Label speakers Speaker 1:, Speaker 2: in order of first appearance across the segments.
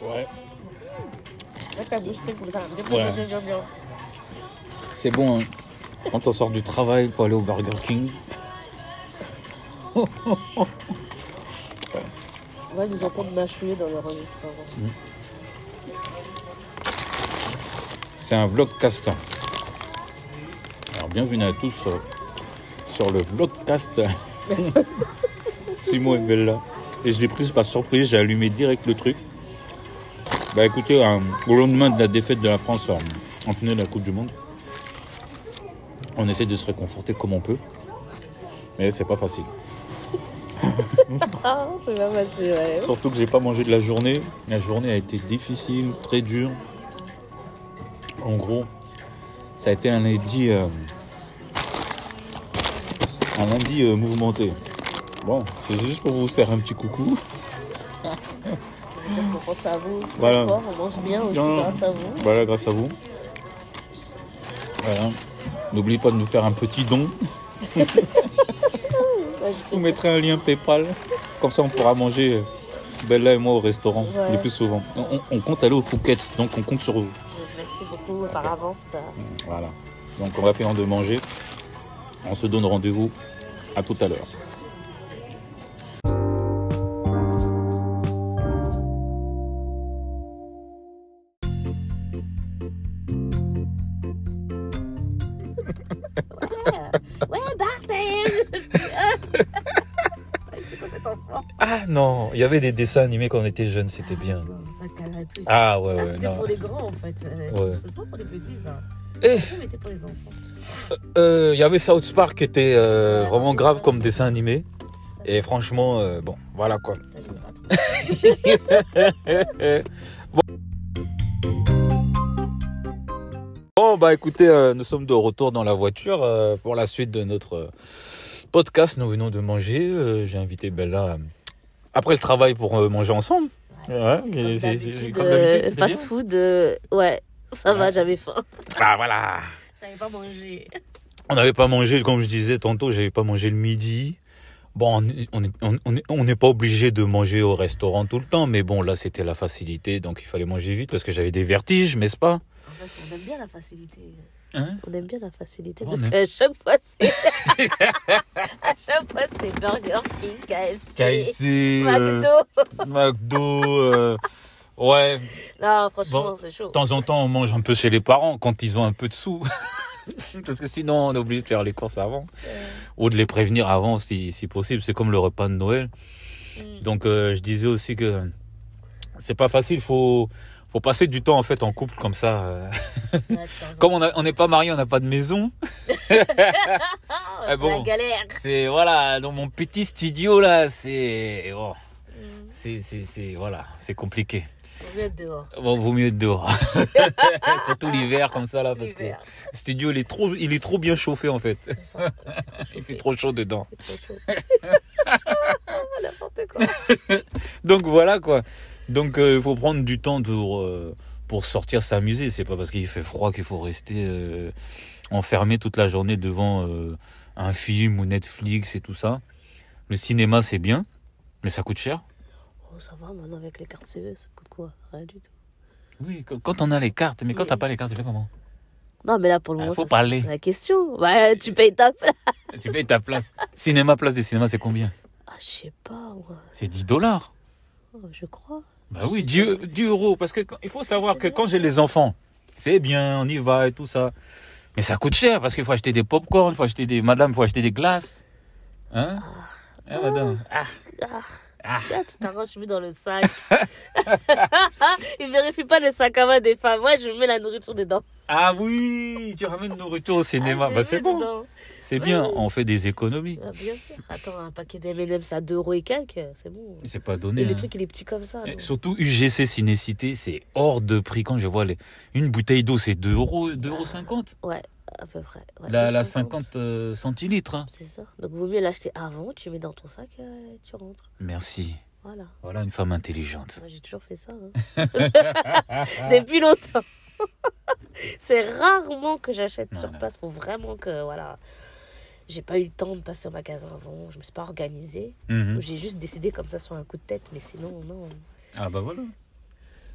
Speaker 1: Ouais. Ouais. C'est bon, hein. Quand on sort du travail pour aller au Burger King.
Speaker 2: On va nous entendre mâchouiller dans l'enregistrement.
Speaker 1: C'est un vlogcast. Alors bienvenue à tous euh, sur le vlogcast. Simon et Bella. Et je l'ai prise par surprise, j'ai allumé direct le truc. Bah écoutez, euh, au lendemain de la défaite de la France euh, en finale de la Coupe du Monde, on essaie de se réconforter comme on peut. Mais c'est pas facile.
Speaker 2: Ah, c'est pas facile, ouais.
Speaker 1: Surtout que j'ai pas mangé de la journée. La journée a été difficile, très dure. En gros, ça a été un lundi, euh, un lundi euh, mouvementé. Bon, c'est juste pour vous faire un petit coucou.
Speaker 2: Qu'on pense à vous.
Speaker 1: Voilà.
Speaker 2: fort, on mange bien aussi grâce à vous.
Speaker 1: Voilà, grâce à vous. Voilà. N'oubliez pas de nous faire un petit don.
Speaker 2: Je
Speaker 1: vous mettrai un lien PayPal. Comme ça, on pourra manger Bella et moi au restaurant
Speaker 2: Ouais.
Speaker 1: le plus souvent. On, on- on compte aller au Phuket, donc on compte sur vous.
Speaker 2: Merci beaucoup par avance. euh,
Speaker 1: Voilà. Donc on va finir de manger. On se donne rendez-vous à tout à l'heure. Ah non, il y avait des dessins animés quand on était jeunes, c'était bien.
Speaker 2: Ça calerait plus.
Speaker 1: Ah ouais,
Speaker 2: Ah,
Speaker 1: ouais,
Speaker 2: c'était pour les grands en fait. Euh,
Speaker 1: Ouais.
Speaker 2: C'est pas pour les petits.
Speaker 1: Eh.
Speaker 2: Pour les enfants
Speaker 1: Euh, Il y avait South Park qui était euh,
Speaker 2: Ouais,
Speaker 1: vraiment grave
Speaker 2: ça.
Speaker 1: comme dessin animé. Et franchement, euh, bon, voilà quoi. Bon, bah écoutez, euh, nous sommes de retour dans la voiture euh, pour la suite de notre euh, podcast. Nous venons de manger. euh, J'ai invité Bella euh, après le travail pour euh, manger ensemble. Ouais, c'est-
Speaker 2: d'habitude,
Speaker 1: comme
Speaker 2: euh,
Speaker 1: d'habitude,
Speaker 2: fast food, euh, ouais, ça va, j'avais faim.
Speaker 1: Ah voilà.
Speaker 2: J'avais pas mangé.
Speaker 1: On n'avait pas mangé, comme je disais tantôt, j'avais pas mangé le midi. Bon, on est- on est- on on est- on n'est pas obligé de manger au restaurant tout le temps, mais bon, là, c'était la facilité, donc il fallait manger vite parce que j'avais des vertiges, n'est-ce pas?
Speaker 2: Fait, on aime bien la facilité.
Speaker 1: Hein
Speaker 2: On aime bien la facilité
Speaker 1: On
Speaker 2: parce
Speaker 1: aime.
Speaker 2: qu'à chaque fois, c'est. à chaque fois, c'est Burger King, KFC,
Speaker 1: KFC, euh,
Speaker 2: McDo.
Speaker 1: McDo, euh, ouais.
Speaker 2: Non, franchement,
Speaker 1: Bon,
Speaker 2: c'est chaud.
Speaker 1: De temps en temps, on mange un peu chez les parents quand ils ont un peu de sous. Parce que sinon, on est obligé de faire les courses avant. Ou de les prévenir avant si, si possible. C'est comme le repas de Noël.
Speaker 2: Mm.
Speaker 1: Donc, euh, je disais aussi que c'est pas facile. Faut, faut passer du temps en fait en couple comme ça. euh. Comme on n'est pas marié, on n'a pas de maison.
Speaker 2: Ah,
Speaker 1: Ah
Speaker 2: c'est
Speaker 1: bon.
Speaker 2: la galère.
Speaker 1: C'est voilà, dans mon petit studio là, c'est bon,
Speaker 2: Mm.
Speaker 1: c'est voilà, c'est compliqué.
Speaker 2: Faut mieux être dehors.
Speaker 1: Bon, vaut mieux être dehors. Surtout l'hiver comme ça là, parce que le studio il est trop, il est trop bien chauffé en fait.
Speaker 2: ça.
Speaker 1: Il fait trop chaud dedans.
Speaker 2: C'est trop chaud. N'importe quoi.
Speaker 1: Donc voilà quoi. Donc euh, il faut prendre du temps pour euh, pour sortir s'amuser. C'est pas parce qu'il fait froid qu'il faut rester euh, enfermé toute la journée devant un film ou Netflix et tout ça. Le cinéma c'est bien, mais ça coûte cher.
Speaker 2: Oh, ça va, maintenant avec les cartes CE, ça te coûte quoi? Rien du tout.
Speaker 1: Oui, quand- on a les cartes, mais quand t'as pas les cartes, tu fais comment?
Speaker 2: Non, mais là, pour le
Speaker 1: Ah,
Speaker 2: moment,
Speaker 1: faut
Speaker 2: ça,
Speaker 1: parler.
Speaker 2: c'est la question. Bah, tu payes ta place.
Speaker 1: Tu payes ta place. Cinéma, place des cinémas, c'est combien?
Speaker 2: Ah, je sais pas, moi.
Speaker 1: C'est 10 dollars.
Speaker 2: Oh, je crois.
Speaker 1: Bah oui,
Speaker 2: Je
Speaker 1: 10,
Speaker 2: sais.
Speaker 1: 10 euros. Parce que quand- il faut savoir que quand j'ai les enfants, c'est bien, on y va et tout ça. Mais ça coûte cher parce qu'il faut acheter des pop-corn, il faut acheter des. Madame, il faut acheter des glaces. Hein? Hein, madame Ah,
Speaker 2: Ah,
Speaker 1: ah.
Speaker 2: là, tu t'arranges, je mets dans le sac. Il vérifie pas le sac à main des femmes. Moi, je mets la nourriture dedans.
Speaker 1: Ah oui, tu ramènes nourriture au cinéma.
Speaker 2: Ah,
Speaker 1: bah c'est bon.
Speaker 2: dedans.
Speaker 1: C'est
Speaker 2: Ouais,
Speaker 1: bien,
Speaker 2: ouais.
Speaker 1: on fait des économies.
Speaker 2: Ah, bien sûr. Attends, un paquet d'M&M's à 2 euros et quelques, c'est bon.
Speaker 1: C'est pas donné.
Speaker 2: Et le
Speaker 1: hein.
Speaker 2: truc, il est petit comme ça.
Speaker 1: Et. Surtout UGC Cinécité, c'est hors de prix. Quand je vois les... une bouteille d'eau, c'est 2 euros, 2 euros 50.
Speaker 2: Ouais, à peu près. Ouais,
Speaker 1: La,
Speaker 2: 2,50.
Speaker 1: la 50 euh, centilitres. hein.
Speaker 2: C'est ça. Donc, vaut mieux l'acheter avant, tu mets dans ton sac euh, et tu rentres.
Speaker 1: Merci.
Speaker 2: Voilà.
Speaker 1: Voilà une femme intelligente.
Speaker 2: Moi, j'ai toujours fait ça. hein. Depuis longtemps. c'est rarement que j'achète sur place. Faut vraiment que, voilà. J'ai pas eu le temps de passer au magasin avant. Je me suis pas organisée.
Speaker 1: Mhm.
Speaker 2: J'ai juste décidé comme ça sur un coup de tête. Mais sinon, non.
Speaker 1: Ah bah voilà.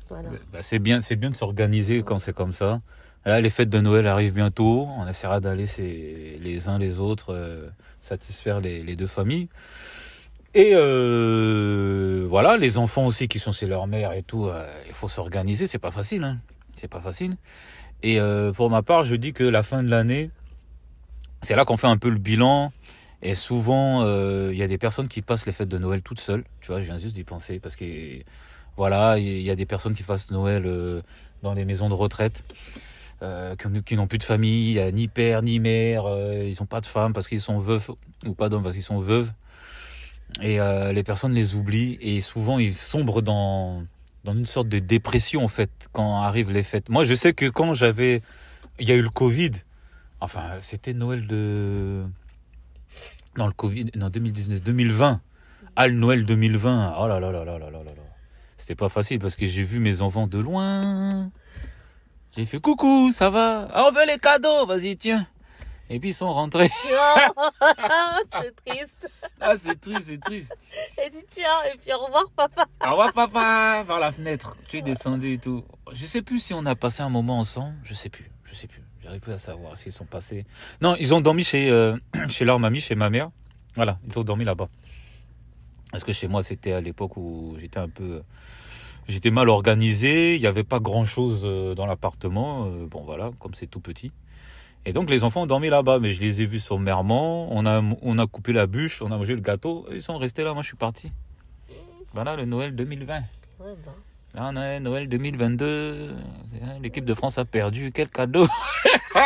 Speaker 2: Voilà.
Speaker 1: Bah, c'est bien, bien de s'organiser quand c'est comme ça. Là, les fêtes de Noël arrivent bientôt. On essaiera d'aller les uns les autres euh, satisfaire les, les deux familles. Et euh, voilà, les enfants aussi qui sont chez leur mère et tout, euh, il faut s'organiser. C'est pas facile, hein. C'est pas facile. Et pour ma part, je dis que la fin de l'année, c'est là qu'on fait un peu le bilan. Et souvent, euh, il y a des personnes qui passent les fêtes de Noël toutes seules. Tu vois, je viens juste d'y penser parce que voilà, il y a des personnes qui passent Noël euh, dans les maisons de retraite. Euh, qui, n'ont plus de famille, ni père ni mère, ils n'ont pas de femme parce qu'ils sont veufs ou pas d'hommes parce qu'ils sont veuves. Et les personnes les oublient et souvent ils sombrent dans dans une sorte de dépression en fait quand arrivent les fêtes. Moi je sais que quand j'avais il y a eu le Covid, enfin c'était Noël de non le Covid non 2019 2020. Ah le Noël 2020. Oh là là là là là là là là. C'était pas facile parce que j'ai vu mes enfants de loin. J'ai fait coucou, ça va? Ah, On veut les cadeaux, vas-y tiens. Et puis ils sont rentrés.
Speaker 2: Oh, c'est triste.
Speaker 1: Ah c'est triste, c'est triste.
Speaker 2: Et tu tiens, et puis au revoir, papa.
Speaker 1: Au revoir papa, par la fenêtre. Tu es descendu et tout. Je sais plus si on a passé un moment ensemble. Je sais plus, je sais plus. J'arrive plus à savoir s'ils sont passés. Non, ils ont dormi chez euh, chez leur mamie, chez ma mère. Voilà, ils ont dormi là-bas. Parce que chez moi, c'était à l'époque où j'étais un peu, j'étais mal organisé. Il n'y avait pas grand-chose euh, dans l'appartement. Euh, Bon voilà, comme c'est tout petit. Et donc les enfants ont dormi là-bas, mais je les ai vus sommairement. On a on a coupé la bûche, on a mangé le gâteau. Ils sont restés là. Moi, je suis parti. Voilà le Noël 2020.
Speaker 2: Ouais, bah.
Speaker 1: Là, on est Noël 2022. C'est- hein, L'équipe de France a perdu. Quel cadeau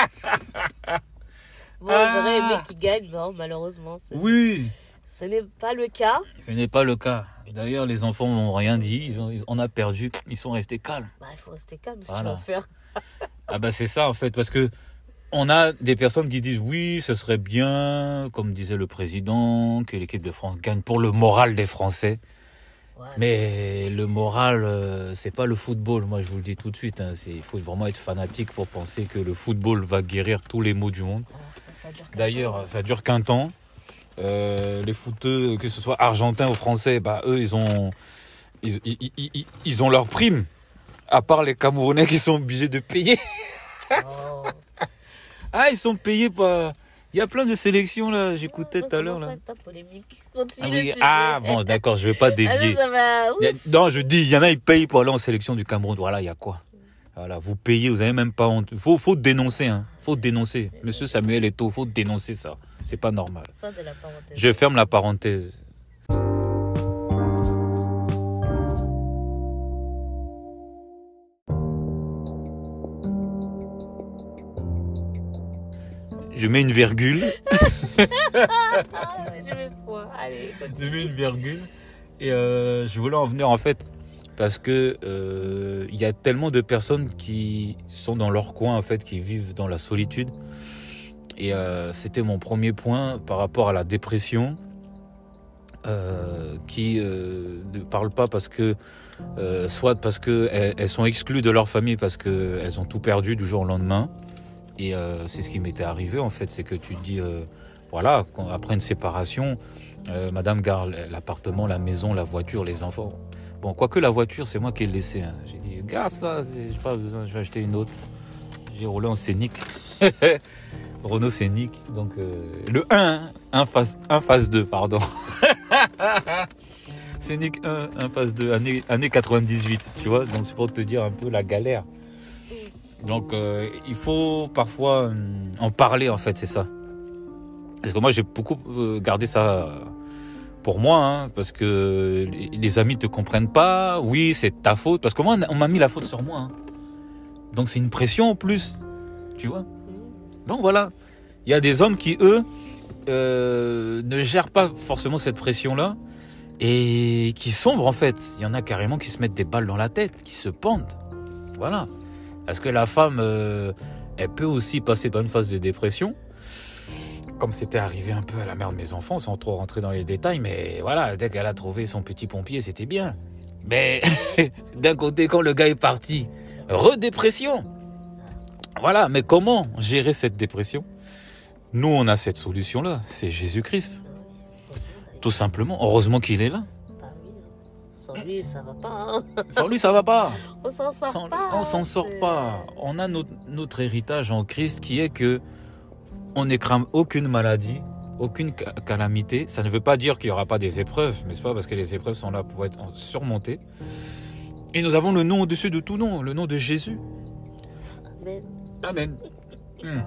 Speaker 2: Bon,
Speaker 1: Ah.
Speaker 2: j'aurais aimé qu'il gagne, malheureusement.
Speaker 1: Oui.
Speaker 2: Ce n'est pas le cas.
Speaker 1: Ce n'est pas le cas. D'ailleurs, les enfants n'ont rien dit. Ils ont, ils- on a perdu. Ils sont restés calmes.
Speaker 2: Bah, il faut rester calme si
Speaker 1: Voilà.
Speaker 2: tu veux faire.
Speaker 1: Ah bah c'est ça en fait, parce que on a des personnes qui disent oui, ce serait bien, comme disait le président, que l'équipe de France gagne pour le moral des Français.
Speaker 2: Ouais.
Speaker 1: Mais le moral, euh, c'est pas le football. Moi, je vous le dis tout de suite. hein, il faut vraiment être fanatique pour penser que le football va guérir tous les maux du monde.
Speaker 2: Qu'un
Speaker 1: D'ailleurs, ça dure qu'un temps. Euh, les footeux, que ce soit argentins ou français, bah eux, ils ont, ils, ils, ils- ils- ils ont leur prime. À part les Camerounais qui sont obligés de payer.
Speaker 2: Oh.
Speaker 1: Ah, ils sont payés par. Il y a plein de sélections là. J'écoutais tout à l'heure là.
Speaker 2: pas avec ta polémique? Continue
Speaker 1: Ah, oui, ah, bon, d'accord, je vais pas
Speaker 2: Ah,
Speaker 1: dévier.
Speaker 2: ça va.
Speaker 1: A- Non, je dis, il y en a, ils payent pour aller en sélection du Cameroun. Voilà, il y a quoi? Voilà, vous payez, vous avez même pas honte. Faut, faut dénoncer, hein. Faut dénoncer. Monsieur Samuel Eto'o, faut dénoncer ça. C'est pas normal. Je ferme la parenthèse. Je mets une virgule.
Speaker 2: Ah, je vais foi. Allez,
Speaker 1: Je mets une virgule. Et euh, je voulais en venir en fait parce que euh, il y a tellement de personnes qui sont dans leur coin en fait, qui vivent dans la solitude. Et euh, c'était mon premier point par rapport à la dépression, euh, qui euh, ne parle pas parce que euh, soit parce que elles, elles sont exclues de leur famille parce que elles ont tout perdu du jour au lendemain. Et euh, c'est ce qui m'était arrivé en fait, c'est que tu te dis euh, voilà après une séparation, euh, Madame garde l'appartement, la maison, la voiture, les enfants. Bon, quoique la voiture, c'est moi qui ai laissé. hein. J'ai dit, garde ça, j'ai pas besoin, je vais acheter une autre. J'ai roulé en scénic. Renault scénic. Donc, le 1, 1 phase, 1 phase 2, pardon. scénic 1, 1 phase 2, année, année 98, tu vois. Donc, c'est pour te dire un peu la galère. Donc, euh, il faut parfois hum, en parler, en fait, c'est ça. Parce que moi, j'ai beaucoup euh, gardé ça pour moi, hein, parce que les, amis te comprennent pas. Oui, c'est ta faute, parce que moi, on m'a mis la faute sur moi. hein. Donc c'est une pression en plus, tu vois? Donc voilà, il y a des hommes qui eux euh, ne gèrent pas forcément cette pression-là et qui sombrent en fait. Il y en a carrément qui se mettent des balles dans la tête, qui se pendent. Voilà, parce que la femme, euh, elle peut aussi passer par une phase de dépression? Comme c'était arrivé un peu à la mère de mes enfants, sans trop rentrer dans les détails, mais voilà, dès qu'elle a trouvé son petit pompier, c'était bien. Mais d'un côté, quand le gars est parti, redépression. Voilà, mais comment gérer cette dépression? Nous, on a cette solution-là, c'est Jésus-Christ. Tout simplement. Heureusement qu'il est là.
Speaker 2: Lui, ça va pas. hein.
Speaker 1: Sans lui, ça va pas.
Speaker 2: On s'en sort
Speaker 1: Sans-
Speaker 2: pas.
Speaker 1: on s'en sort pas. On a notre, notre héritage en Christ qui est que on n'écrame aucune maladie, aucune ca- calamité. Ça ne veut pas dire qu'il n'y aura pas des épreuves, mais c'est pas parce que les épreuves sont là pour être surmontées. Et nous avons le nom au-dessus de tout nom, le nom de Jésus.
Speaker 2: Mais
Speaker 1: Amen. Hmm.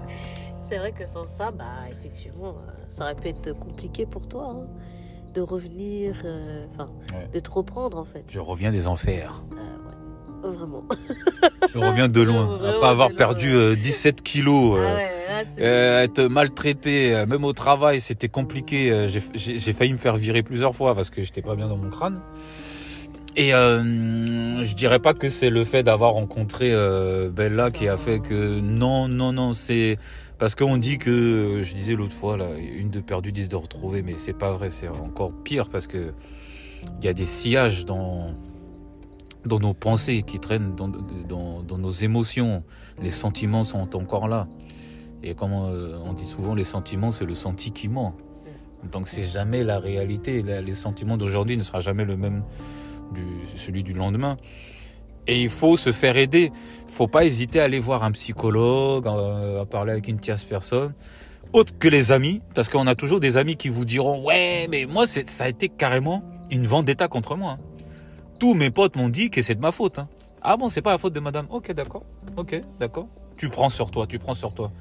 Speaker 2: c'est vrai que sans ça, bah, effectivement, euh, ça aurait pu être compliqué pour toi. hein, de revenir, euh, enfin,
Speaker 1: Ouais.
Speaker 2: de te reprendre en fait.
Speaker 1: Je reviens des enfers.
Speaker 2: Euh, ouais. Vraiment.
Speaker 1: Je reviens de loin. Après avoir perdu euh, 17 kilos.
Speaker 2: Ah
Speaker 1: euh,
Speaker 2: ouais, là, c'est-
Speaker 1: Euh, être maltraité, même au travail, c'était compliqué. J'ai- failli me faire virer plusieurs fois parce que j'étais pas bien dans mon crâne. Et euh, je dirais pas que c'est le fait d'avoir rencontré euh, Bella qui a fait que non, non, non, c'est parce qu'on dit que je disais l'autre fois là, une de perdue, dix de retrouvée, mais c'est pas vrai, c'est encore pire parce que il y a des sillages dans dans nos pensées qui traînent dans, dans, dans nos émotions. Les sentiments sont encore là. Et comme euh, on dit souvent, les sentiments, c'est le senti qui ment. Donc c'est jamais la réalité. Les sentiments d'aujourd'hui ne sera jamais le même du celui du lendemain. Et il faut se faire aider. Il faut pas hésiter à aller voir un psychologue, euh, à parler avec une tierce personne, autre que les amis, parce qu'on a toujours des amis qui vous diront ouais, mais moi ça a été carrément une vendetta contre moi. hein. Tous mes potes m'ont dit que c'est de ma faute. hein. Ah bon, c'est pas la faute de madame. Ok, d'accord. Ok, d'accord. Tu prends sur toi, tu prends sur toi.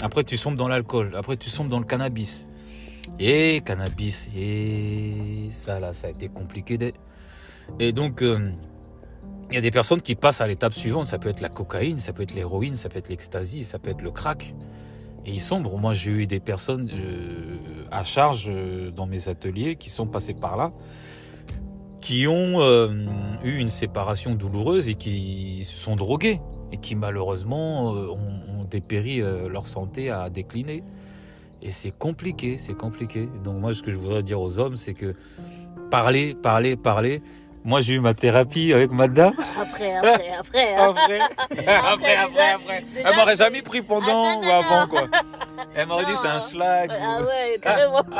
Speaker 1: Après, tu sombres dans l'alcool. Après, tu sombres dans le cannabis. Et cannabis, et ça là, ça a été compliqué. Et donc, euh, il y a des personnes qui passent à l'étape suivante. Ça peut être la cocaïne, ça peut être l'héroïne, ça peut être l'ecstasy, ça peut être le crack. Et ils sombrent. Moi, j'ai eu des personnes euh, à charge euh, dans mes ateliers qui sont passées par là, qui ont euh, eu une séparation douloureuse et qui se sont drogués et qui malheureusement ont, ont dépéri, leur santé a décliné. Et c'est compliqué, c'est compliqué. Donc moi, ce que je voudrais dire aux hommes, c'est que parler, parler, parler. Moi, j'ai eu ma thérapie avec madame.
Speaker 2: Après, après, après. hein.
Speaker 1: Après, après, après,
Speaker 2: déjà-
Speaker 1: après.
Speaker 2: déjà,
Speaker 1: Elle m'aurait jamais pris pendant ou
Speaker 2: non,
Speaker 1: avant,
Speaker 2: non.
Speaker 1: quoi. Elle m'aurait dit c'est un schlag. ou-
Speaker 2: Ah ouais, carrément.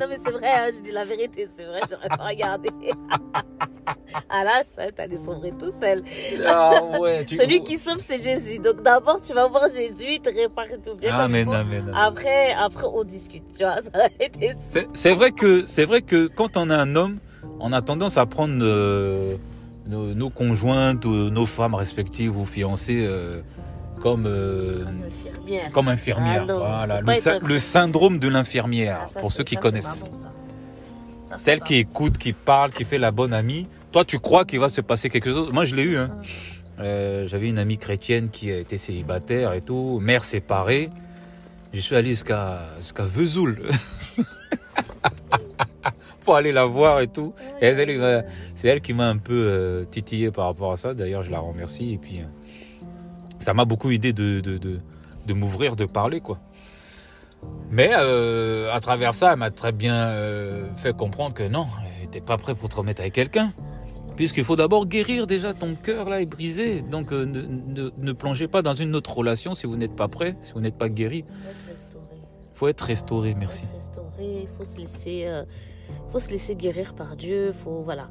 Speaker 2: non mais c'est vrai, hein, je dis la vérité, c'est vrai, j'aurais pas regardé. ah là, ça, t'allais sombrer tout seul.
Speaker 1: Ah ouais. tu-
Speaker 2: Celui qui sauve, c'est Jésus. Donc d'abord, tu vas voir Jésus, il te répare tout bien.
Speaker 1: Amen, amen, amen.
Speaker 2: Après, après, on discute, tu vois. Ça a été
Speaker 1: C'est c'est vrai que c'est vrai que quand on est un homme, on a tendance à prendre euh, nos, nos conjointes, ou nos femmes respectives ou fiancées euh, comme euh,
Speaker 2: infirmière.
Speaker 1: comme.
Speaker 2: Ah
Speaker 1: voilà, le, syndrome de l'infirmière
Speaker 2: Ah,
Speaker 1: pour ceux qui
Speaker 2: ça,
Speaker 1: connaissent.
Speaker 2: pas bon, ça. Ça, c'est
Speaker 1: Celle qui écoute, qui parle, qui fait la bonne amie. Toi, tu crois qu'il va se passer quelque chose? Moi, je l'ai eu. Hein. Euh, J'avais une amie chrétienne qui était célibataire et tout, mère séparée. Je suis allé jusqu'à jusqu'à Vesoul pour aller la voir et tout. Et elle, c'est elle qui m'a un peu euh, titillé par rapport à ça. D'ailleurs, je la remercie. Et puis, euh, ça m'a beaucoup aidé de, de, de, de m'ouvrir, de parler, quoi. Mais euh, à travers ça, elle m'a très bien euh, fait comprendre que non, t'es pas prêt pour te remettre avec quelqu'un. Puisqu'il faut d'abord guérir déjà ton cœur là est brisé. Donc euh, ne, ne, ne plongez pas dans une autre relation si vous n'êtes pas prêt, si vous n'êtes pas guéri.
Speaker 2: Faut être restauré.
Speaker 1: faut être restauré, merci.
Speaker 2: Faut être restauré, faut se laisser, faut se laisser guérir par Dieu. Faut voilà.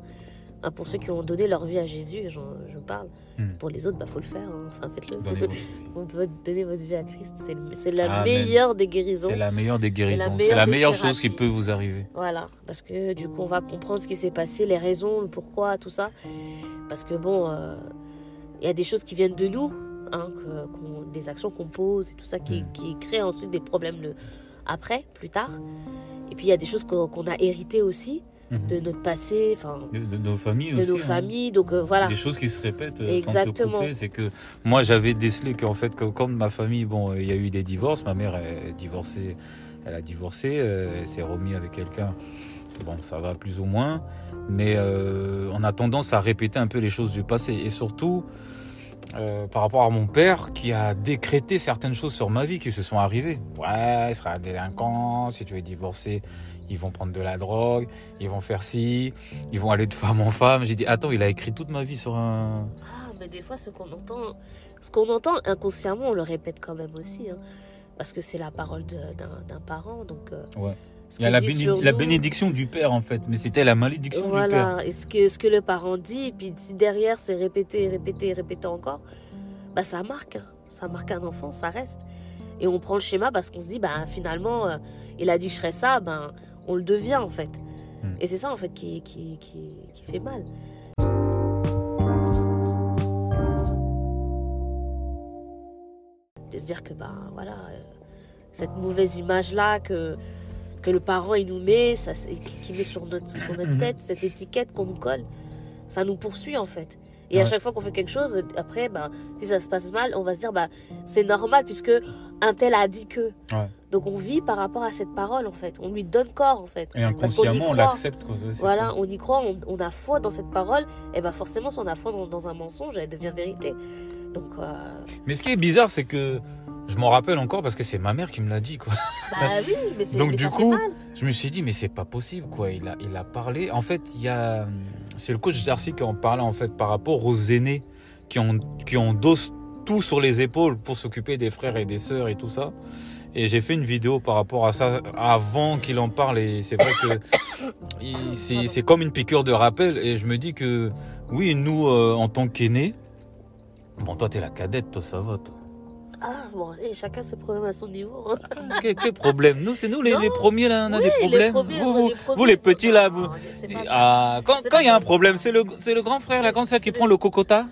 Speaker 2: Ah, Pour ceux qui ont donné leur vie à Jésus, je parle.
Speaker 1: Hmm.
Speaker 2: Pour les autres, bah faut le faire. hein. Enfin, faites-le. Vous devez donner votre vie à Christ. C'est la meilleure des guérisons.
Speaker 1: C'est la meilleure des guérisons. C'est la meilleure chose qui peut vous arriver.
Speaker 2: Voilà, parce que du coup, on va comprendre ce qui s'est passé, les raisons, le pourquoi, tout ça. Parce que bon, euh, il y a des choses qui viennent de nous, hein, que- des actions qu'on pose et tout ça qui,
Speaker 1: Mm.
Speaker 2: qui créent ensuite des problèmes de, après, plus tard. Et puis il y a des choses qu'on a héritées aussi
Speaker 1: Mhm.
Speaker 2: de notre passé, enfin,
Speaker 1: De, de nos familles
Speaker 2: de
Speaker 1: aussi.
Speaker 2: nos
Speaker 1: hein.
Speaker 2: familles. Donc euh, voilà.
Speaker 1: Des choses qui se répètent euh,
Speaker 2: Exactement.
Speaker 1: c'est que moi j'avais décelé qu'en fait que comme ma famille, bon, euh, il y a eu des divorces, ma mère est divorcée, elle a divorcé, elle s'est remise avec quelqu'un, bon ça va plus ou moins, mais euh, on a tendance à répéter un peu les choses du passé et surtout euh, par rapport à mon père qui a décrété certaines choses sur ma vie qui se sont arrivées. Ouais, il sera un délinquant, si tu es divorcé, ils vont prendre de la drogue, ils vont faire ci, ils vont aller de femme en femme. J'ai dit, attends, il a écrit toute ma vie sur un...
Speaker 2: Ah, mais des fois, ce qu'on entend, ce qu'on entend inconsciemment, on le répète quand même aussi. hein. parce que c'est la parole d'un parent. Donc, euh,
Speaker 1: Ouais. Il y a la, béné- bénédiction du père en fait, mais c'était la malédiction du père.
Speaker 2: Voilà, et ce que, ce que le parent dit, et puis si derrière c'est répété, répété, répété encore, bah ça marque, hein. ça marque un enfant, ça reste. Et on prend le schéma parce qu'on se dit, bah finalement, euh, il a dit je serais ça, ben on le devient en fait.
Speaker 1: Hmm.
Speaker 2: Et c'est ça en fait qui, qui, qui, qui fait mal. De se dire que, bah voilà, euh, cette mauvaise image-là que, que le parent il nous met, ça, qui met sur notre, sur notre
Speaker 1: Mhm.
Speaker 2: tête, cette étiquette qu'on nous colle, ça nous poursuit en fait. Et à chaque fois qu'on fait quelque chose, après, bah, si ça se passe mal, on va se dire, bah, c'est normal puisque un tel a dit que.
Speaker 1: Ouais.
Speaker 2: Donc on vit par rapport à cette parole en fait. On lui donne corps en fait.
Speaker 1: Et
Speaker 2: Parce
Speaker 1: inconsciemment, on l'accepte.
Speaker 2: Voilà,
Speaker 1: ça.
Speaker 2: on y croit, on, on a foi dans cette parole, et ben forcément, si on a foi dans, dans un mensonge, elle devient vérité. Donc, euh,
Speaker 1: Mais ce qui est bizarre, c'est que je m'en rappelle encore parce que c'est ma mère qui me l'a dit. Quoi.
Speaker 2: bah oui, mais c'est
Speaker 1: Donc,
Speaker 2: mais
Speaker 1: du coup. Je me suis dit, mais c'est pas possible, quoi. Il a, il a parlé. En fait, il y a. C'est le coach Darcy qui en parlait, en fait, par rapport aux aînés qui, ont, qui endossent tout sur les épaules pour s'occuper des frères et des sœurs et tout ça. Et j'ai fait une vidéo par rapport à ça avant qu'il en parle. Et c'est vrai que c'est comme une piqûre de rappel. Et je me dis que, oui, nous, euh, en tant qu'aînés, bon, toi, t'es la cadette, toi, ça va, toi.
Speaker 2: Ah, bon, et chacun ses problèmes à son niveau. hein.
Speaker 1: Quel, quel problème? Nous, c'est nous les, premiers, là, on a
Speaker 2: Oui,
Speaker 1: des problèmes. vous, vous,
Speaker 2: les
Speaker 1: vous, les petits, là, vous. Ah, quand il y a un problème, c'est le, le grand frère, là, comme ça, qui prend
Speaker 2: le-
Speaker 1: cocota?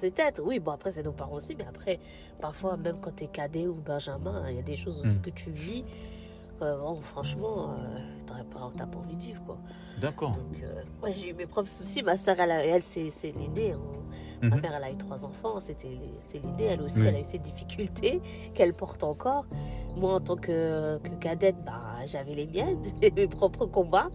Speaker 2: Peut-être, oui, bon après c'est nos parents aussi, mais après, parfois même quand t'es cadet ou benjamin, il y a des choses aussi
Speaker 1: Mm.
Speaker 2: que tu vis. Euh, bon, franchement, euh, t'aurais pas, t'as pas envie de vivre quoi.
Speaker 1: D'accord.
Speaker 2: Donc, euh, moi j'ai eu mes propres soucis. Ma soeur, elle, elle c'est, c'est l'aînée. hein. Ma
Speaker 1: Mhm.
Speaker 2: mère, elle a eu trois enfants. C'était, c'est l'aînée. Elle aussi,
Speaker 1: Oui.
Speaker 2: elle a eu ses difficultés qu'elle porte encore. Moi, en tant que, que cadette, bah, j'avais les miennes, mes propres combats.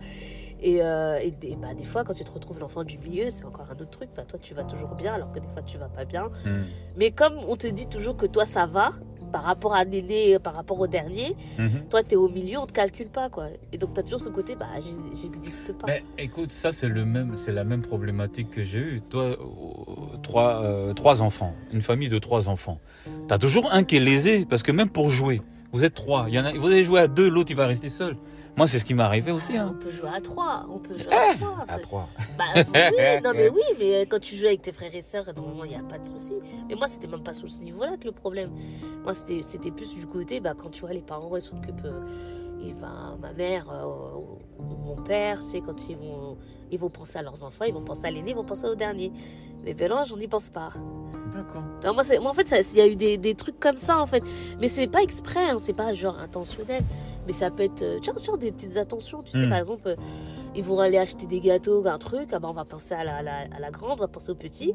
Speaker 2: Et, euh, et des, bah, des fois, quand tu te retrouves l'enfant du milieu, c'est encore un autre truc. Bah, toi, tu vas toujours bien, alors que des fois, tu vas pas bien.
Speaker 1: Mhm.
Speaker 2: Mais comme on te dit toujours que toi, ça va, par rapport à l'aîné, par rapport au dernier,
Speaker 1: Mhm.
Speaker 2: toi, tu es au milieu, on te calcule pas, quoi. Et donc, tu as toujours ce côté, bah, j'ex- j'existe pas.
Speaker 1: Mais écoute, ça, c'est le même, c'est la même problématique que j'ai eue. Toi, euh, trois, euh, trois enfants, une famille de trois enfants. T'as toujours un qui est lésé, parce que même pour jouer, vous êtes trois. Il y en a, vous allez jouer à deux, l'autre, il va rester seul. Moi, c'est ce qui m'est arrivé aussi,
Speaker 2: On
Speaker 1: hein.
Speaker 2: peut jouer à trois, on peut jouer à trois.
Speaker 1: À trois.
Speaker 2: Bah oui, non mais oui, mais quand tu joues avec tes frères et sœurs, normalement il n'y a pas de souci. Mais moi c'était même pas sur ce niveau-là que le problème. Moi c'était c'était plus du côté, bah quand tu vois les parents ils s'occupent, euh, et ben, ma mère euh, ou mon père, tu sais quand ils vont ils vont penser à leurs enfants, ils vont penser à l'aîné, ils vont penser au dernier. Mais ben non, j'en y pense pas.
Speaker 1: D'accord.
Speaker 2: Moi, c'est- moi, en fait, il y a eu des, des trucs comme ça, en fait. Mais c'est pas exprès, hein, c'est pas genre intentionnel. Mais ça peut être euh, genre, genre des petites attentions. Tu sais,
Speaker 1: Mm.
Speaker 2: par exemple, euh, ils vont aller acheter des gâteaux, un truc. Ah ben, on va penser à la, la- à la grande, on va penser au petit.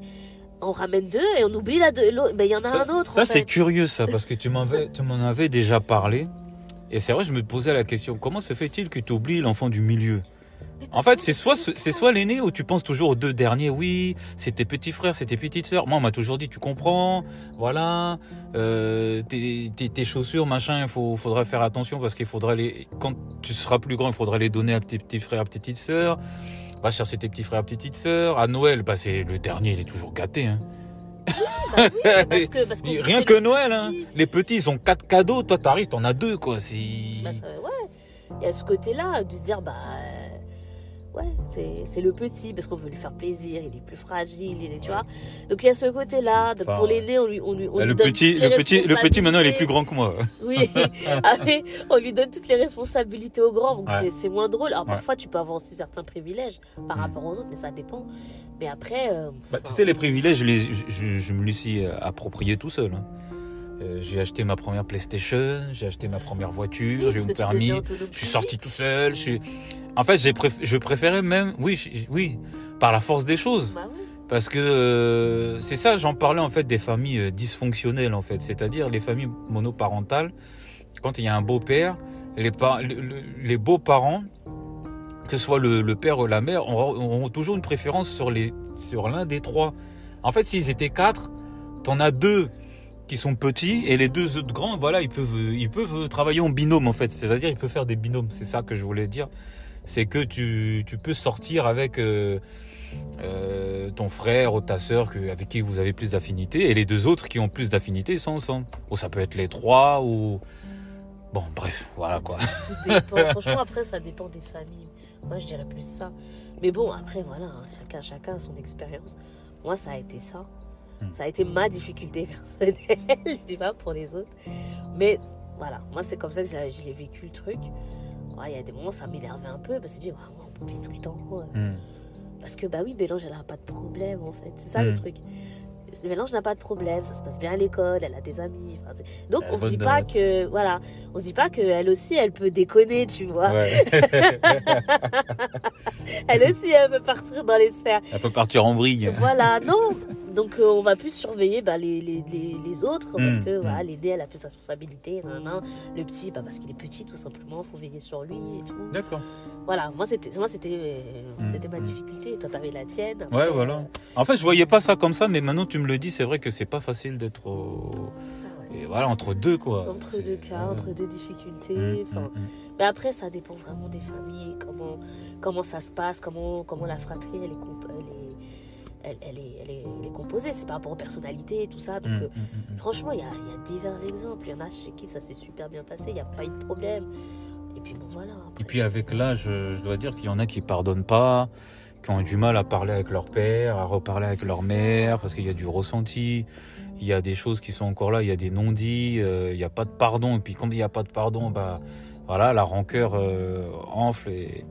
Speaker 2: On ramène deux et on oublie la deux. l'autre. Ben, il y en a
Speaker 1: Ça,
Speaker 2: un autre.
Speaker 1: ça, c'est curieux, ça, parce que tu m'en avais, tu m'en avais déjà parlé. Et c'est vrai, je me posais la question, comment se fait-il que tu oublies l'enfant du milieu? En fait, c'est soit, c'est soit l'aîné où tu penses toujours aux deux derniers. Oui, c'est tes petits frères, c'est tes petites sœurs. Moi, on m'a toujours dit, tu comprends, voilà, euh, tes, tes, tes chaussures, machin, il faut, faudrait faire attention parce qu'il faudra les, quand tu seras plus grand, il faudra les donner à tes petits frères, à tes petites sœurs. Va chercher tes petits frères, petites sœurs. À Noël, bah, c'est le dernier, il est toujours gâté, hein.
Speaker 2: Bah oui, parce que, parce qu'on se dit,
Speaker 1: Rien que
Speaker 2: le
Speaker 1: Noël, hein. Les petits, ils ont quatre cadeaux. Toi, t'arrives, t'en as deux, quoi.
Speaker 2: Bah, ça- ouais. Il y a ce côté-là de se dire, bah. Ouais, c'est c'est le petit parce qu'on veut lui faire plaisir, il est plus fragile, il est, tu vois. Donc il y a ce côté-là.
Speaker 1: Enfin,
Speaker 2: pour l'aîné, on lui, on lui, on
Speaker 1: Ah,
Speaker 2: lui
Speaker 1: le
Speaker 2: donne
Speaker 1: petit,
Speaker 2: toutes les
Speaker 1: le petit, le petit, maintenant, il est plus grand que moi.
Speaker 2: Oui, Ah, mais on lui donne toutes les responsabilités au grand, donc
Speaker 1: Ouais.
Speaker 2: c'est- moins drôle. Alors
Speaker 1: Ouais.
Speaker 2: parfois, tu peux avoir aussi certains privilèges par
Speaker 1: Mm.
Speaker 2: rapport aux autres, mais ça dépend. Mais après. euh,
Speaker 1: Bah, tu sais, les privilèges, je, les, je, je, je me les suis euh, approprié tout seul. hein. Euh, j'ai acheté ma première PlayStation, j'ai acheté ma première
Speaker 2: oui,
Speaker 1: voiture, j'ai eu mon permis. Je suis sorti tout seul. Je suis... En fait, j'ai préf- je préférais même, oui, je- oui, par la force des choses.
Speaker 2: Bah oui.
Speaker 1: Parce que euh, c'est ça, j'en parlais en fait des familles euh, dysfonctionnelles en fait, c'est-à-dire les familles monoparentales. Quand il y a un beau-père, les, par- les beaux-parents, que ce soit le, le père ou la mère, auront, auront toujours une préférence sur les sur l'un des trois. En fait, s'ils étaient quatre, t'en as deux qui sont petits et les deux autres grands, voilà, ils peuvent ils peuvent travailler en binôme en fait, c'est-à-dire ils peuvent faire des binômes. C'est ça que je voulais dire, c'est que tu tu peux sortir avec euh, euh, ton frère ou ta sœur avec qui vous avez plus d'affinité et les deux autres qui ont plus d'affinité sont ensemble. Ou ça peut être les trois ou Bon, bref, voilà quoi.
Speaker 2: Tout dépend. Franchement, après, ça dépend des familles. Moi, je dirais plus ça. Mais bon, après, voilà, hein, chacun, chacun a son expérience. Moi, ça a été ça.
Speaker 1: Hmm.
Speaker 2: Ça a été ma difficulté personnelle. je dis pas pour les autres. Mais voilà, moi, c'est comme ça que j'ai j'ai vécu le truc. Ouais, Il y a des moments, ça m'énervait un peu parce que je dis, ouais, on peut tout le temps. ouais.
Speaker 1: Hmm.
Speaker 2: Parce que, bah oui, Bélange, elle a pas de problème, en fait. C'est ça
Speaker 1: Mm.
Speaker 2: le truc. Mélange n'a pas de problème, ça se passe bien à l'école, elle a des amis. enfin, donc on se dit pas
Speaker 1: note.
Speaker 2: que voilà, on se dit pas que elle aussi elle peut déconner, tu vois.
Speaker 1: Ouais.
Speaker 2: Elle aussi elle peut partir dans les sphères.
Speaker 1: Elle peut partir en vrille.
Speaker 2: Voilà, non. Donc euh, on va plus surveiller bah, les, les, les, les autres parce
Speaker 1: Mm,
Speaker 2: que
Speaker 1: mm.
Speaker 2: voilà, elle a plus de responsabilité, nan, nan. le petit bah, parce qu'il est petit tout simplement, faut veiller sur lui et tout.
Speaker 1: D'accord.
Speaker 2: Voilà, moi c'était moi c'était euh,
Speaker 1: Mm,
Speaker 2: c'était ma difficulté, toi t'avais la tienne.
Speaker 1: Ouais, voilà. En fait, je voyais pas ça comme ça, mais maintenant tu me le dis, c'est vrai que c'est pas facile d'être au-
Speaker 2: ah ouais.
Speaker 1: et voilà entre deux quoi.
Speaker 2: Entre deux cas,
Speaker 1: ouais.
Speaker 2: entre deux difficultés.
Speaker 1: Mm,
Speaker 2: enfin,
Speaker 1: mm, mm.
Speaker 2: Mais après, ça dépend vraiment des familles, comment, comment ça se passe, comment, comment la fratrie elle est, elle est, elle, elle est, elle est, elle est composée. C'est par rapport aux personnalités et tout ça. Donc,
Speaker 1: Mm,
Speaker 2: euh,
Speaker 1: mm, mm,
Speaker 2: franchement, il y a, il y a divers exemples. Il y en a chez qui ça s'est super bien passé, il n'y a pas eu de problème. Et puis bon, voilà. après,
Speaker 1: Et puis avec l'âge, je je dois dire qu'il y en a qui pardonnent pas, qui ont du mal à parler avec leur père, à reparler avec leur
Speaker 2: ça.
Speaker 1: mère, parce qu'il y a du ressenti, il y a des choses qui sont encore là, il y a des non-dits, euh, il n'y a pas de pardon. Et puis quand il n'y a pas de pardon, bah voilà, la rancœur euh, enfle et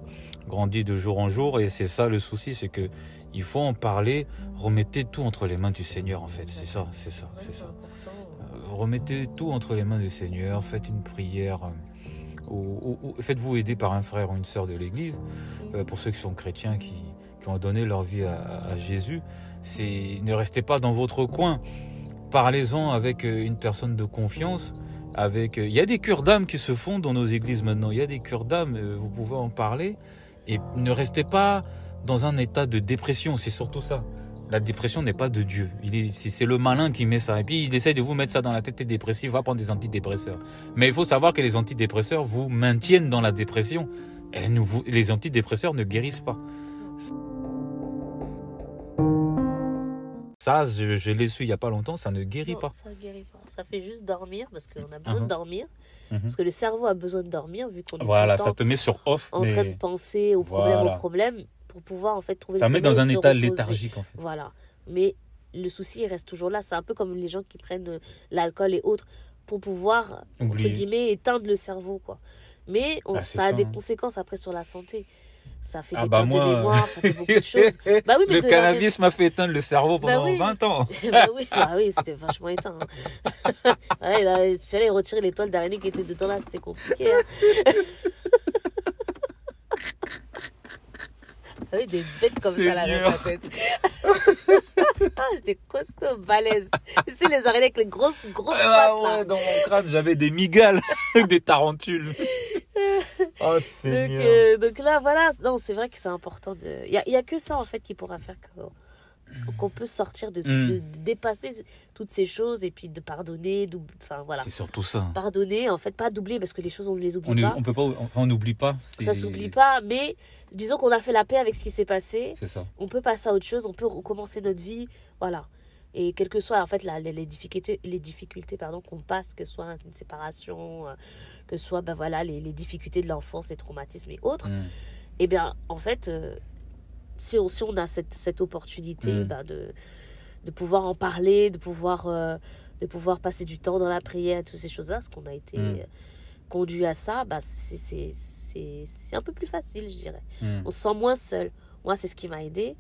Speaker 1: grandit de jour en jour. Et c'est ça le souci, c'est que il faut en parler, remettez tout entre les mains du Seigneur en fait. C'est ça, c'est ça, c'est ça. Euh, remettez tout entre les mains du Seigneur, faites une prière, euh, ou, ou- ou faites-vous aider par un frère ou une sœur de l'Église, euh, pour ceux qui sont chrétiens, qui, ont donné leur vie à, Jésus. Ne restez pas dans votre coin, parlez-en avec une personne de confiance. Avec, il y a des cures d'âme qui se font dans nos églises maintenant. Il y a des cures d'âme, vous pouvez en parler. Et ne restez pas dans un état de dépression. C'est surtout ça. La dépression n'est pas de Dieu. C'est, le malin qui met ça. Et puis il essaie de vous mettre ça dans la tête. T'es dépressif, va prendre des antidépresseurs. Mais il faut savoir que les antidépresseurs vous maintiennent dans la dépression. Et ne vous- les antidépresseurs ne guérissent pas. Ça, je, je l'ai su il y a pas longtemps, ça ne guérit
Speaker 2: Non,
Speaker 1: pas.
Speaker 2: Ça guérit pas. Ça fait juste dormir parce qu'on a besoin de dormir.
Speaker 1: Mhm.
Speaker 2: Parce que le cerveau a besoin de dormir vu qu'on est
Speaker 1: Voilà,
Speaker 2: tout le
Speaker 1: ça
Speaker 2: temps
Speaker 1: te met sur off,
Speaker 2: en train de penser au problème,
Speaker 1: Voilà.
Speaker 2: au problème pour pouvoir en fait trouver
Speaker 1: ça met dans un état
Speaker 2: reposer.
Speaker 1: léthargique en fait.
Speaker 2: Voilà. Mais le souci, il reste toujours là. C'est un peu comme les gens qui prennent euh, l'alcool et autres pour pouvoir, entre
Speaker 1: Oublier.
Speaker 2: guillemets, éteindre le cerveau, quoi. Mais on-
Speaker 1: Ah, c'est
Speaker 2: ça a
Speaker 1: ça,
Speaker 2: des
Speaker 1: hein.
Speaker 2: conséquences après sur la santé. Ça fait
Speaker 1: Ah
Speaker 2: des
Speaker 1: bah moi,
Speaker 2: de mémoire, ça fait beaucoup de choses. Bah oui, mais
Speaker 1: le
Speaker 2: de
Speaker 1: cannabis m'a fait éteindre le cerveau
Speaker 2: Bah
Speaker 1: pendant
Speaker 2: oui.
Speaker 1: 20 ans.
Speaker 2: bah oui, bah oui c'était vachement éteint. hein. ouais, là, il fallait retirer les toiles d'araignée qui étaient dedans là, c'était compliqué. hein. Oui, des bêtes comme ça là dans ta tête. c'était costaud, balèze. Tu sais, les araignées avec les grosses, grosses
Speaker 1: Ah
Speaker 2: pattes là.
Speaker 1: ouais, dans mon crâne, j'avais des migales, des tarentules. Oh
Speaker 2: Donc, euh, donc là, voilà, non, c'est vrai que c'est important. De... Il n'y a, a que ça, en fait, qui pourra faire que- qu'on peut sortir de,
Speaker 1: Mm.
Speaker 2: de- de dépasser toutes ces choses et puis de pardonner, enfin voilà.
Speaker 1: C'est surtout ça.
Speaker 2: Pardonner, en fait, pas doubler parce que les choses, on ne les oublie
Speaker 1: On,
Speaker 2: pas.
Speaker 1: on peut pas, enfin, on n'oublie pas.
Speaker 2: Ça s'oublie pas, mais disons qu'on a fait la paix avec ce qui s'est passé.
Speaker 1: C'est ça.
Speaker 2: On peut passer à autre chose, on peut recommencer notre vie, voilà. Et quelles que soient en fait la- les, les difficultés, les difficultés pardon qu'on passe, que ce soit une séparation, euh, que ce soit ben voilà les, les difficultés de l'enfance, les traumatismes et autres,
Speaker 1: Mm.
Speaker 2: eh bien, en fait, euh, si, on, si on a cette, cette opportunité
Speaker 1: Mm.
Speaker 2: ben, de, de pouvoir en parler, de pouvoir, euh, de pouvoir passer du temps dans la prière, toutes ces choses-là, ce qu'on a été
Speaker 1: Mm.
Speaker 2: euh, conduit à ça, bah, c'est un peu plus facile, je dirais.
Speaker 1: Mm.
Speaker 2: On se sent moins seul. Moi, c'est ce qui m'a aidé.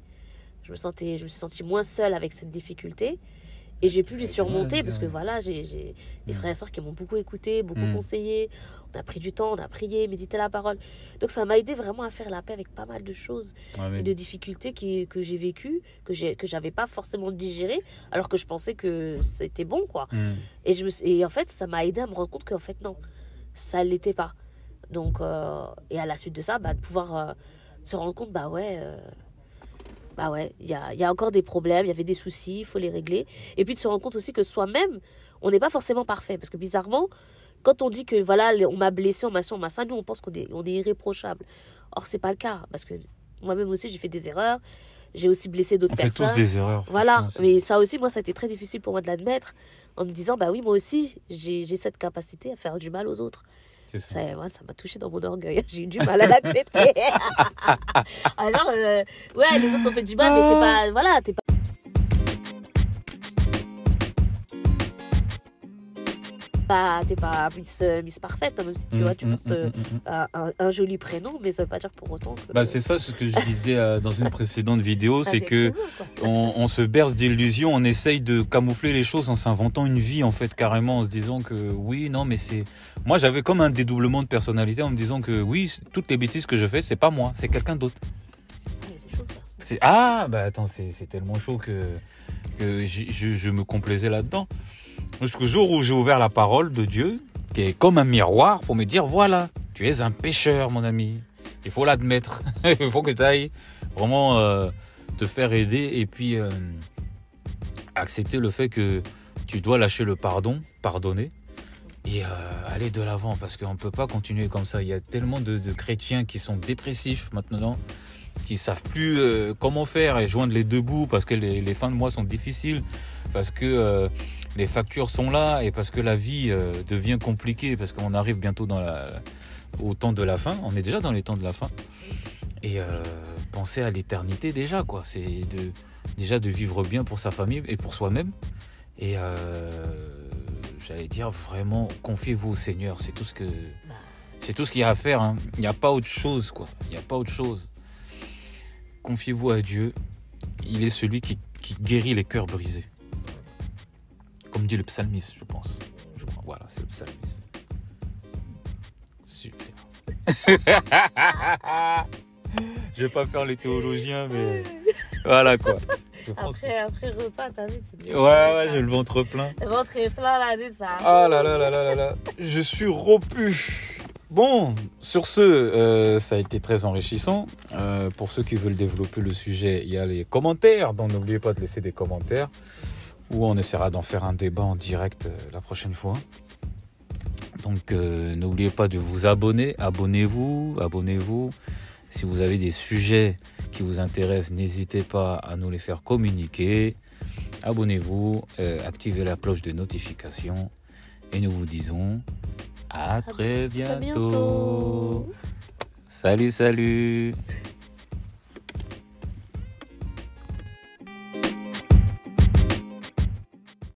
Speaker 2: Je me, sentais, je me suis sentie moins seule avec cette difficulté. Et j'ai pu les surmonter parce que voilà, j'ai j'ai des
Speaker 1: Mm.
Speaker 2: frères et sœurs qui m'ont beaucoup écouté, beaucoup
Speaker 1: Mm.
Speaker 2: conseillé. On a pris du temps, on a prié, médité la parole. Donc ça m'a aidé vraiment à faire la paix avec pas mal de choses et de difficultés qui, que j'ai vécues, que j'avais pas forcément digérées, alors que je pensais que c'était bon, quoi.
Speaker 1: Mm.
Speaker 2: Et, je me, et en fait, ça m'a aidé à me rendre compte qu'en fait, non, ça ne l'était pas. Donc, euh, et à la suite de ça, bah, de pouvoir euh, se rendre compte, bah ouais, euh, bah ouais, il y a, y a encore des problèmes, il y avait des soucis, il faut les régler. Et puis de se rendre compte aussi que soi-même, on n'est pas forcément parfait. Parce que bizarrement, quand on dit que voilà, on m'a blessé, on m'a ça, on m'a ça, nous, on pense qu'on est, on est irréprochable. Or, c'est pas le cas. Parce que moi-même aussi, j'ai fait des erreurs. J'ai aussi blessé d'autres
Speaker 1: On fait
Speaker 2: personnes.
Speaker 1: tous des erreurs.
Speaker 2: Voilà, mais ça aussi, moi, ça a été très difficile pour moi de l'admettre, en me disant, bah oui, moi aussi, j'ai cette capacité à faire du mal aux autres.
Speaker 1: C'est ça.
Speaker 2: Ça, ça m'a touché dans mon orgueil. J'ai eu du mal à l'accepter. Alors, euh, ouais, les autres ont fait du mal, mais t'es pas. Voilà, t'es pas. Pas- T'es pas Miss, euh, Miss Parfaite, hein, même si tu vois, tu
Speaker 1: Mm,
Speaker 2: portes
Speaker 1: mm,
Speaker 2: euh,
Speaker 1: mm, mm, mm.
Speaker 2: un, un- joli prénom, mais ça veut pas dire pour autant que.
Speaker 1: Bah, c'est ça ce que je disais euh, dans une précédente vidéo, c'est que on, on se berce d'illusions, on essaye de camoufler les choses en s'inventant une vie en fait carrément, en se disant que oui, non, mais c'est. Moi, j'avais comme un dédoublement de personnalité en me disant que oui, toutes les bêtises que je fais, c'est pas moi, c'est quelqu'un d'autre. Ah bah attends, c'est tellement chaud que que je, je me complaisais là-dedans. Jusqu'au jour où j'ai ouvert la parole de Dieu, qui est comme un miroir pour me dire voilà, tu es un pécheur, mon ami. Il faut l'admettre. Il faut que tu ailles vraiment euh, te faire aider et puis euh, accepter le fait que tu dois lâcher le pardon, pardonner et euh, aller de l'avant parce qu'on ne peut pas continuer comme ça. Il y a tellement de, de chrétiens qui sont dépressifs maintenant, qui savent plus euh, comment faire et joindre les deux bouts parce que les, les fins de mois sont difficiles, parce que euh, les factures sont là et parce que la vie euh, devient compliquée parce qu'on arrive bientôt dans la, au temps de la fin. On est déjà dans les temps de la fin. Et penser à l'éternité déjà, quoi. C'est de, déjà de vivre bien pour sa famille et pour soi-même. Et j'allais dire vraiment, confiez-vous au Seigneur. C'est tout ce que,
Speaker 2: Bah,
Speaker 1: c'est tout ce qu'il y a à faire. hein. Il n'y a pas autre chose, quoi. Il n'y a pas autre chose. Confiez-vous à Dieu. Il est celui qui, qui guérit les cœurs brisés. Comme dit le psalmiste, je pense. Je crois. Voilà, c'est le psalmiste. Super. je vais pas faire les théologiens, mais voilà quoi.
Speaker 2: Après, après repas, t'as vu, tu
Speaker 1: que- Ouais, ouais, j'ai le ventre plein.
Speaker 2: Le ventre est plein là, c'est ça.
Speaker 1: Ah là là là là là là. Je suis rompu. Bon, sur ce, euh, ça a été très enrichissant. Euh, pour ceux qui veulent développer le sujet, il y a les commentaires. Donc n'oubliez pas de laisser des commentaires. Ou on essaiera d'en faire un débat en direct euh, la prochaine fois. Donc n'oubliez pas de vous abonner. Abonnez-vous, abonnez-vous. Si vous avez des sujets qui vous intéressent, n'hésitez pas à nous les faire communiquer. Abonnez-vous, activez la cloche de notification et nous vous disons à très
Speaker 2: bientôt.
Speaker 1: Salut, salut.